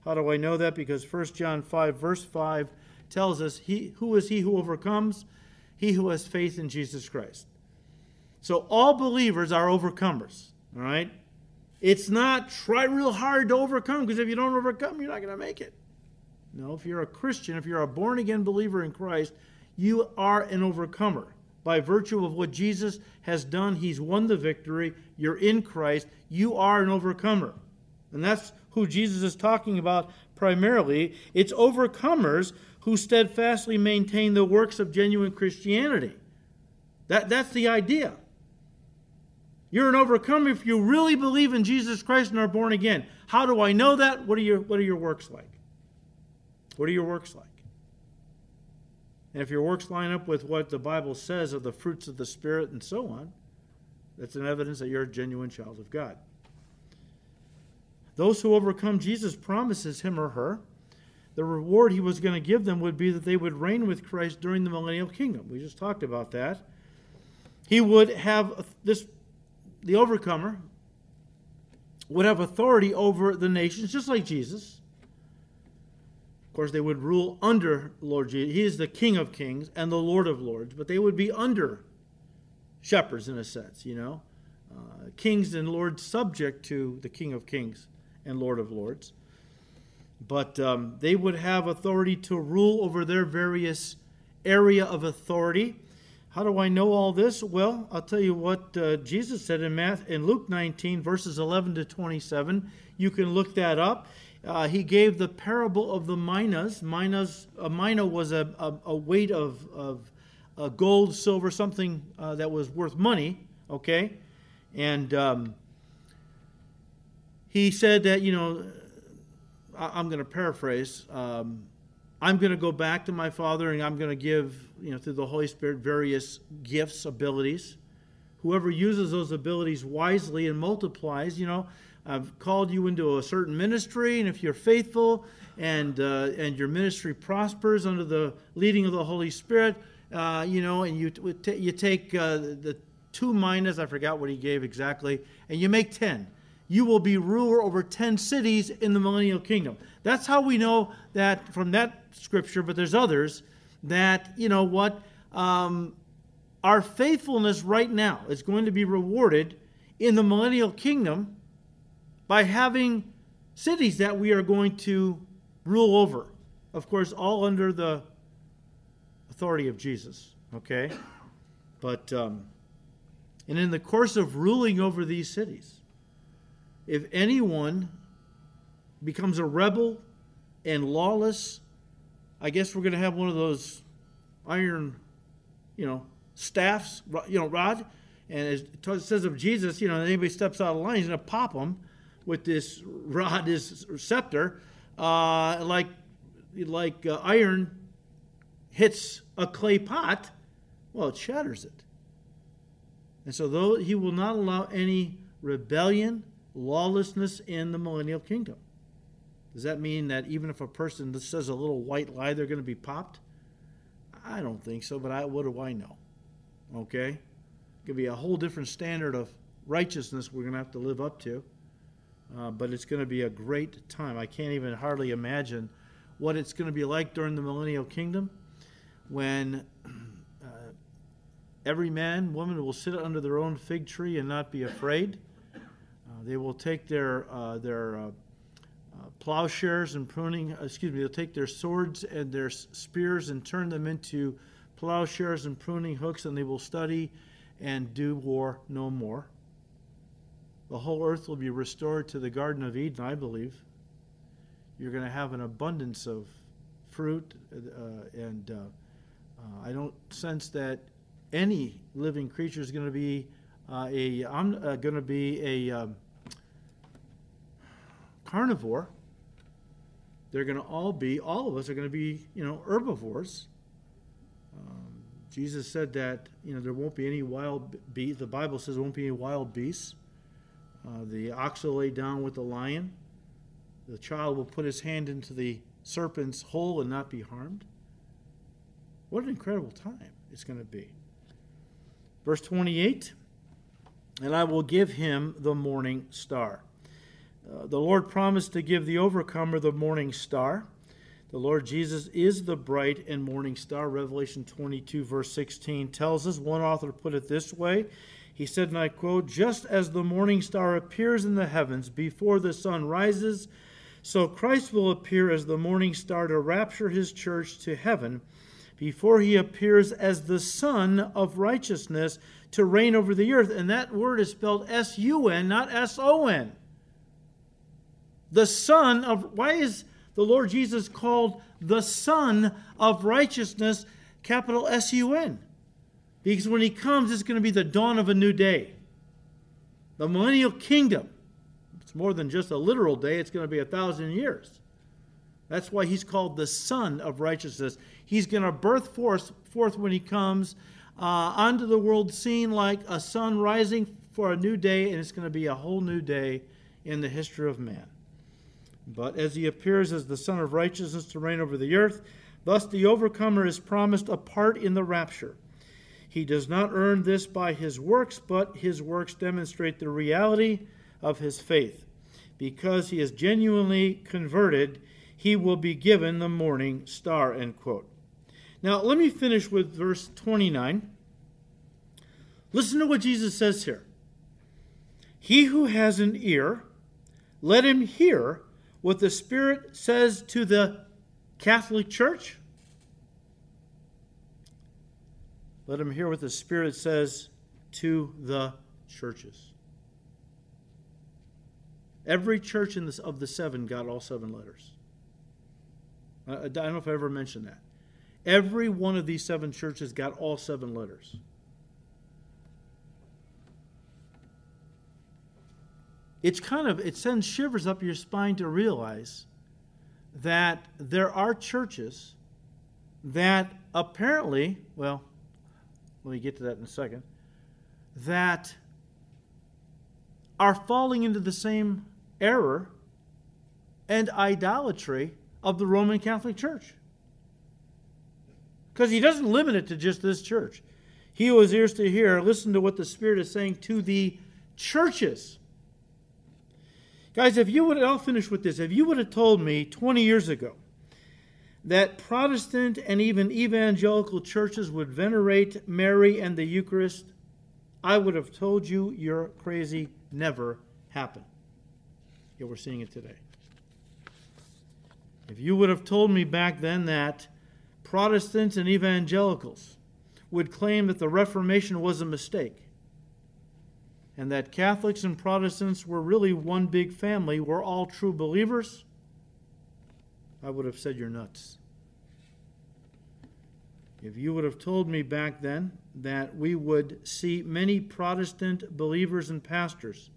How do I know that? Because 1 John 5, verse 5 tells us, he, Who is he who overcomes? He who has faith in Jesus Christ. So all believers are overcomers, all right? It's not try real hard to overcome, because if you don't overcome, you're not going to make it. No, if you're a Christian, if you're a born again believer in Christ, you are an overcomer. By virtue of what Jesus has done, He's won the victory. You're in Christ. You are an overcomer. And that's who Jesus is talking about primarily. It's overcomers who steadfastly maintain the works of genuine Christianity. That, that's the idea. You're an overcomer if you really believe in Jesus Christ and are born again. How do I know that? What are your, what are your works like? What are your works like? And if your works line up with what the Bible says of the fruits of the Spirit and so on, that's an evidence that you're a genuine child of God. Those who overcome, Jesus promises him or her the reward he was going to give them would be that they would reign with Christ during the millennial kingdom. We just talked about that. He would have this, the overcomer would have authority over the nations, just like Jesus. Of course, they would rule under Lord Jesus. He is the King of kings and the Lord of lords, but they would be under shepherds in a sense, you know. Uh, kings and lords subject to the King of kings and Lord of lords but um, they would have authority to rule over their various area of authority. How do I know all this? Well, I'll tell you what uh, Jesus said in, Math, in Luke 19, verses 11 to 27. You can look that up. Uh, he gave the parable of the minas. Minas, a mina was a, a, a weight of, of uh, gold, silver, something uh, that was worth money. Okay, and um, he said that you know I'm going to paraphrase. Um, I'm going to go back to my Father and I'm going to give, you know, through the Holy Spirit, various gifts, abilities. Whoever uses those abilities wisely and multiplies, you know, I've called you into a certain ministry, and if you're faithful and uh, and your ministry prospers under the leading of the Holy Spirit, uh, you know, and you you take uh, the two minas, I forgot what he gave exactly, and you make ten you will be ruler over 10 cities in the millennial kingdom. That's how we know that from that scripture, but there's others that, you know what, um, our faithfulness right now is going to be rewarded in the millennial kingdom by having cities that we are going to rule over. Of course, all under the authority of Jesus, okay? But, um, and in the course of ruling over these cities, if anyone becomes a rebel and lawless, I guess we're going to have one of those iron, you know, staffs, you know, rod. And it says of Jesus, you know, anybody steps out of line, he's going to pop them with this rod, this scepter, uh, like like uh, iron hits a clay pot. Well, it shatters it. And so, though he will not allow any rebellion lawlessness in the millennial kingdom. Does that mean that even if a person says a little white lie, they're going to be popped? I don't think so, but I, what do I know? Okay? It could be a whole different standard of righteousness we're going to have to live up to. Uh, but it's going to be a great time. I can't even hardly imagine what it's going to be like during the millennial kingdom when uh, every man, woman will sit under their own fig tree and not be afraid they will take their, uh, their uh, uh, plowshares and pruning, excuse me, they'll take their swords and their spears and turn them into plowshares and pruning hooks, and they will study and do war no more. The whole earth will be restored to the Garden of Eden, I believe. You're going to have an abundance of fruit, uh, and uh, uh, I don't sense that any living creature is going to be a. I'm going to be a. Um, carnivore. They're going to all be, all of us are going to be, you know, herbivores. Um, Jesus said that, you know, there won't be any wild beasts. The Bible says there won't be any wild beasts. Uh, the ox will lay down with the lion. The child will put his hand into the serpent's hole and not be harmed. What an incredible time it's going to be. Verse 28 And I will give him the morning star. Uh, the Lord promised to give the overcomer the morning star. The Lord Jesus is the bright and morning star. Revelation 22, verse 16 tells us. One author put it this way He said, and I quote, Just as the morning star appears in the heavens before the sun rises, so Christ will appear as the morning star to rapture his church to heaven before he appears as the Sun of righteousness to reign over the earth. And that word is spelled S U N, not S O N the Son of, why is the Lord Jesus called the Sun of Righteousness, capital S U N? Because when he comes, it's going to be the dawn of a new day. the millennial kingdom. It's more than just a literal day, it's going to be a thousand years. That's why he's called the Sun of Righteousness. He's going to birth forth, forth when he comes uh, onto the world scene like a sun rising for a new day, and it's going to be a whole new day in the history of man. But as he appears as the Sun of Righteousness to reign over the earth, thus the overcomer is promised a part in the rapture. He does not earn this by his works, but his works demonstrate the reality of his faith. Because he is genuinely converted, he will be given the morning star. End quote. Now, let me finish with verse 29. Listen to what Jesus says here. He who has an ear, let him hear what the Spirit says to the Catholic Church. Let him hear what the Spirit says to the churches. Every church in this, of the seven got all seven letters. I, I don't know if I ever mentioned that. Every one of these seven churches got all seven letters. It's kind of, it sends shivers up your spine to realize that there are churches that apparently, well, let me get to that in a second, that are falling into the same error and idolatry of the Roman Catholic Church. Because he doesn't limit it to just this church. He who has ears to hear, listen to what the Spirit is saying to the churches. Guys, if you would, I'll finish with this. If you would have told me 20 years ago that Protestant and even evangelical churches would venerate Mary and the Eucharist, I would have told you you're crazy. Never happened. Yet we're seeing it today. If you would have told me back then that Protestants and evangelicals would claim that the Reformation was a mistake, and that Catholics and Protestants were really one big family, were all true believers, I would have said you're nuts. If you would have told me back then that we would see many Protestant believers and pastors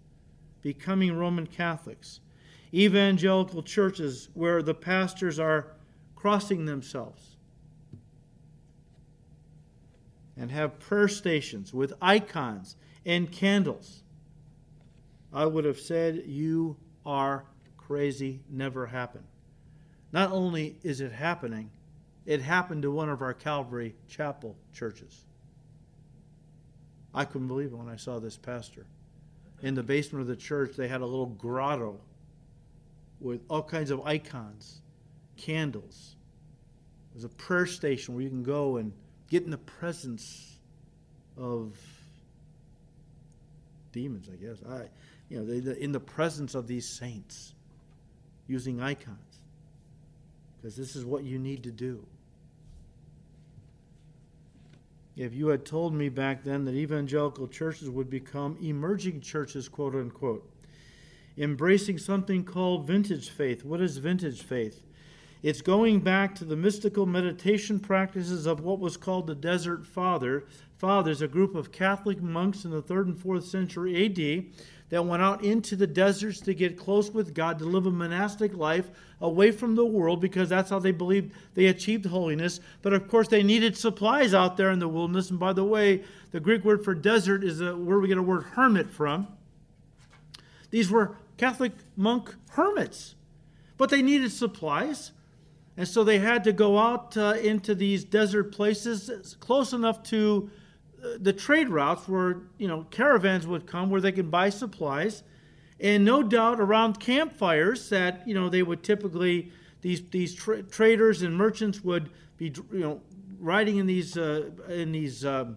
becoming Roman Catholics, evangelical churches where the pastors are crossing themselves, and have prayer stations with icons and candles, I would have said, You are crazy, never happened. Not only is it happening, it happened to one of our Calvary Chapel churches. I couldn't believe it when I saw this pastor. In the basement of the church, they had a little grotto with all kinds of icons, candles. There's a prayer station where you can go and get in the presence of demons, I guess. I, you know, they, in the presence of these saints, using icons, because this is what you need to do. If you had told me back then that evangelical churches would become emerging churches, quote unquote, embracing something called vintage faith. What is vintage faith? It's going back to the mystical meditation practices of what was called the Desert Father, Fathers, a group of Catholic monks in the 3rd and 4th century AD that went out into the deserts to get close with God, to live a monastic life away from the world because that's how they believed they achieved holiness. But of course, they needed supplies out there in the wilderness. And by the way, the Greek word for desert is where we get a word hermit from. These were Catholic monk hermits, but they needed supplies. And so they had to go out uh, into these desert places close enough to uh, the trade routes where, you know, caravans would come where they could buy supplies. And no doubt around campfires that, you know, they would typically, these, these tra- traders and merchants would be, you know, riding in these, uh, in these, um,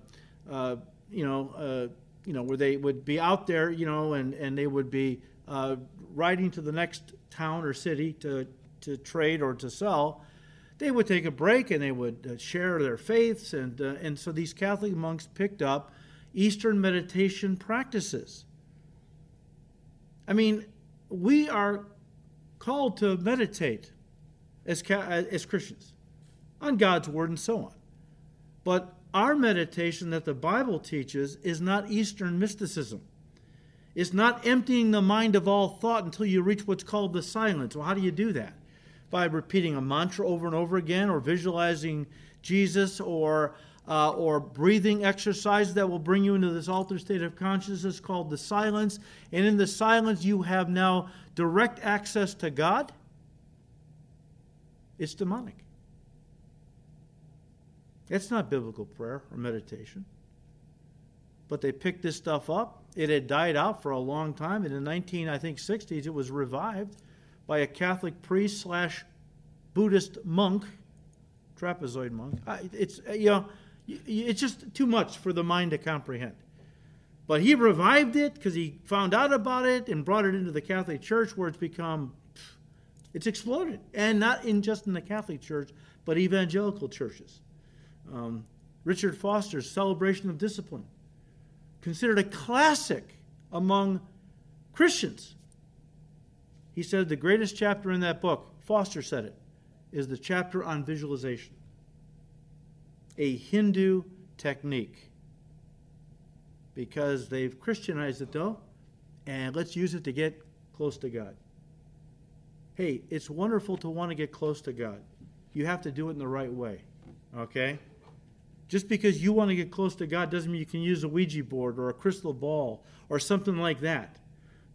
uh, you know, uh, you know, where they would be out there, you know, and, and they would be uh, riding to the next town or city to, to trade or to sell, they would take a break and they would uh, share their faiths. And, uh, and so these Catholic monks picked up Eastern meditation practices. I mean, we are called to meditate as, as Christians on God's Word and so on. But our meditation that the Bible teaches is not Eastern mysticism. It's not emptying the mind of all thought until you reach what's called the silence. Well, how do you do that? By repeating a mantra over and over again, or visualizing Jesus, or uh, or breathing exercise that will bring you into this altered state of consciousness called the silence. And in the silence, you have now direct access to God. It's demonic. It's not biblical prayer or meditation. But they picked this stuff up. It had died out for a long time. And in the 19, I think, 60s, it was revived by a Catholic priest slash Buddhist monk, trapezoid monk. It's, you know, it's just too much for the mind to comprehend. But he revived it because he found out about it and brought it into the Catholic Church where it's become, it's exploded. And not in just in the Catholic Church, but evangelical churches. Um, Richard Foster's Celebration of Discipline, considered a classic among Christians. He said the greatest chapter in that book, Foster said it, is the chapter on visualization a Hindu technique because they've Christianized it though, and let's use it to get close to God. Hey, it's wonderful to want to get close to God. You have to do it in the right way, okay? Just because you want to get close to God doesn't mean you can use a Ouija board or a crystal ball or something like that.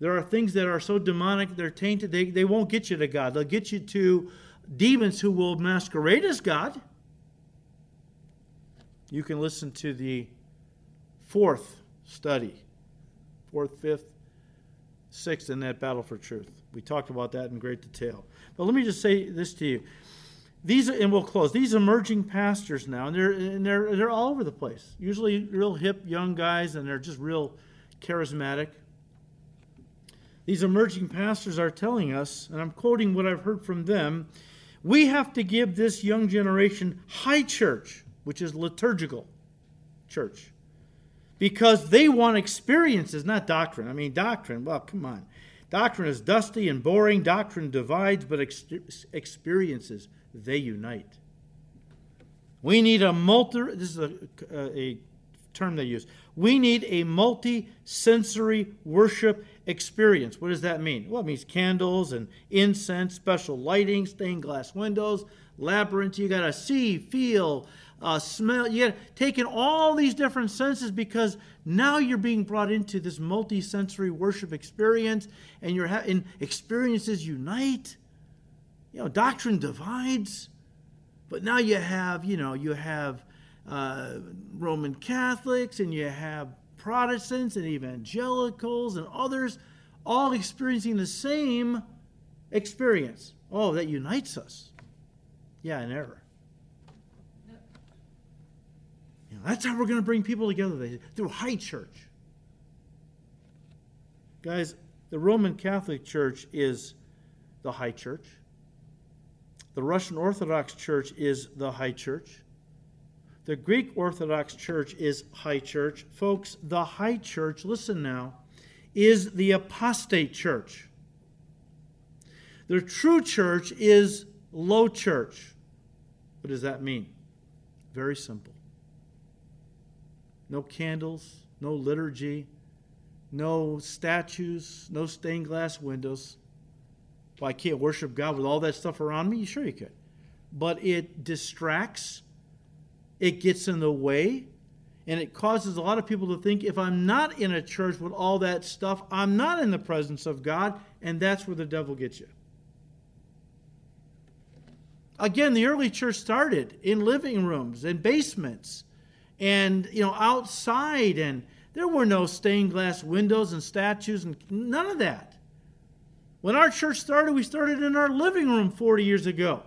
There are things that are so demonic, they're tainted, they, they won't get you to God. They'll get you to demons who will masquerade as God you can listen to the fourth study, fourth, fifth, sixth in that battle for truth. We talked about that in great detail. But let me just say this to you. These and we'll close. These emerging pastors now, and they're and they're they're all over the place. Usually real hip young guys, and they're just real charismatic. These emerging pastors are telling us, and I'm quoting what I've heard from them, we have to give this young generation high church which is liturgical church. Because they want experiences, not doctrine. I mean, doctrine, well, come on. Doctrine is dusty and boring. Doctrine divides, but ex- experiences, they unite. We need a multi, this is a, a term they use. We need a multi sensory worship experience. What does that mean? Well, it means candles and incense, special lighting, stained glass windows, labyrinth. You got to see, feel, uh, smell. You got to take in all these different senses because now you're being brought into this multi-sensory worship experience, and you're experiences unite. You know, doctrine divides, but now you have, you know, you have uh, Roman Catholics and you have Protestants and evangelicals and others all experiencing the same experience. Oh, that unites us. Yeah, an error. know, that's how we're going to bring people together through high church. Guys, the Roman Catholic Church is the high church. The Russian Orthodox Church is the high church. The Greek Orthodox Church is high church. Folks, the high church, listen now, is the apostate church. The true church is low church. What does that mean? Very simple no candles, no liturgy, no statues, no stained glass windows. Well, I can't worship God with all that stuff around me? Sure, you could. But it distracts, it gets in the way, and it causes a lot of people to think if I'm not in a church with all that stuff, I'm not in the presence of God, and that's where the devil gets you. Again, the early church started in living rooms and basements and you know outside and there were no stained glass windows and statues and none of that when our church started we started in our living room 40 years ago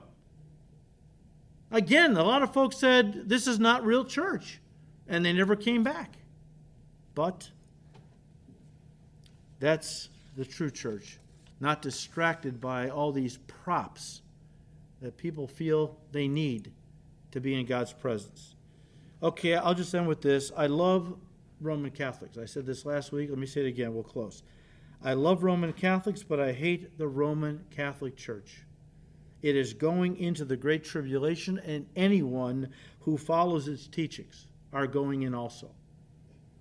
again a lot of folks said this is not real church and they never came back but that's the true church not distracted by all these props that people feel they need to be in god's presence Okay, I'll just end with this. I love Roman Catholics. I said this last week. Let me say it again. We'll close. I love Roman Catholics, but I hate the Roman Catholic Church. It is going into the Great Tribulation, and anyone who follows its teachings are going in also.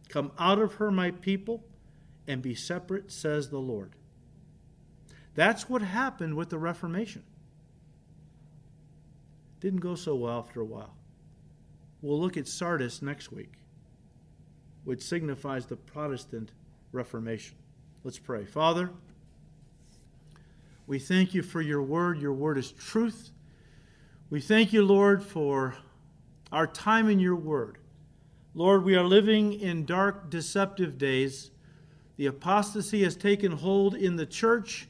Come out of her, my people, and be separate, says the Lord. That's what happened with the Reformation. Didn't go so well after a while. We'll look at Sardis next week, which signifies the Protestant Reformation. Let's pray. Father, we thank you for your word. Your word is truth. We thank you, Lord, for our time in your word. Lord, we are living in dark, deceptive days. The apostasy has taken hold in the church,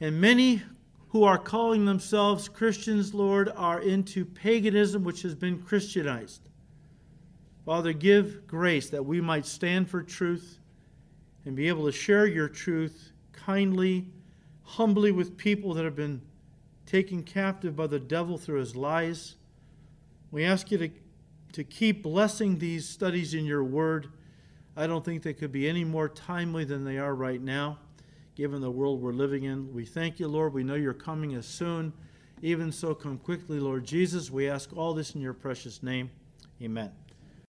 and many who are calling themselves Christians, Lord, are into paganism, which has been Christianized. Father, give grace that we might stand for truth and be able to share your truth kindly, humbly with people that have been taken captive by the devil through his lies. We ask you to, to keep blessing these studies in your word. I don't think they could be any more timely than they are right now, given the world we're living in. We thank you, Lord. We know you're coming as soon. Even so, come quickly, Lord Jesus. We ask all this in your precious name. Amen.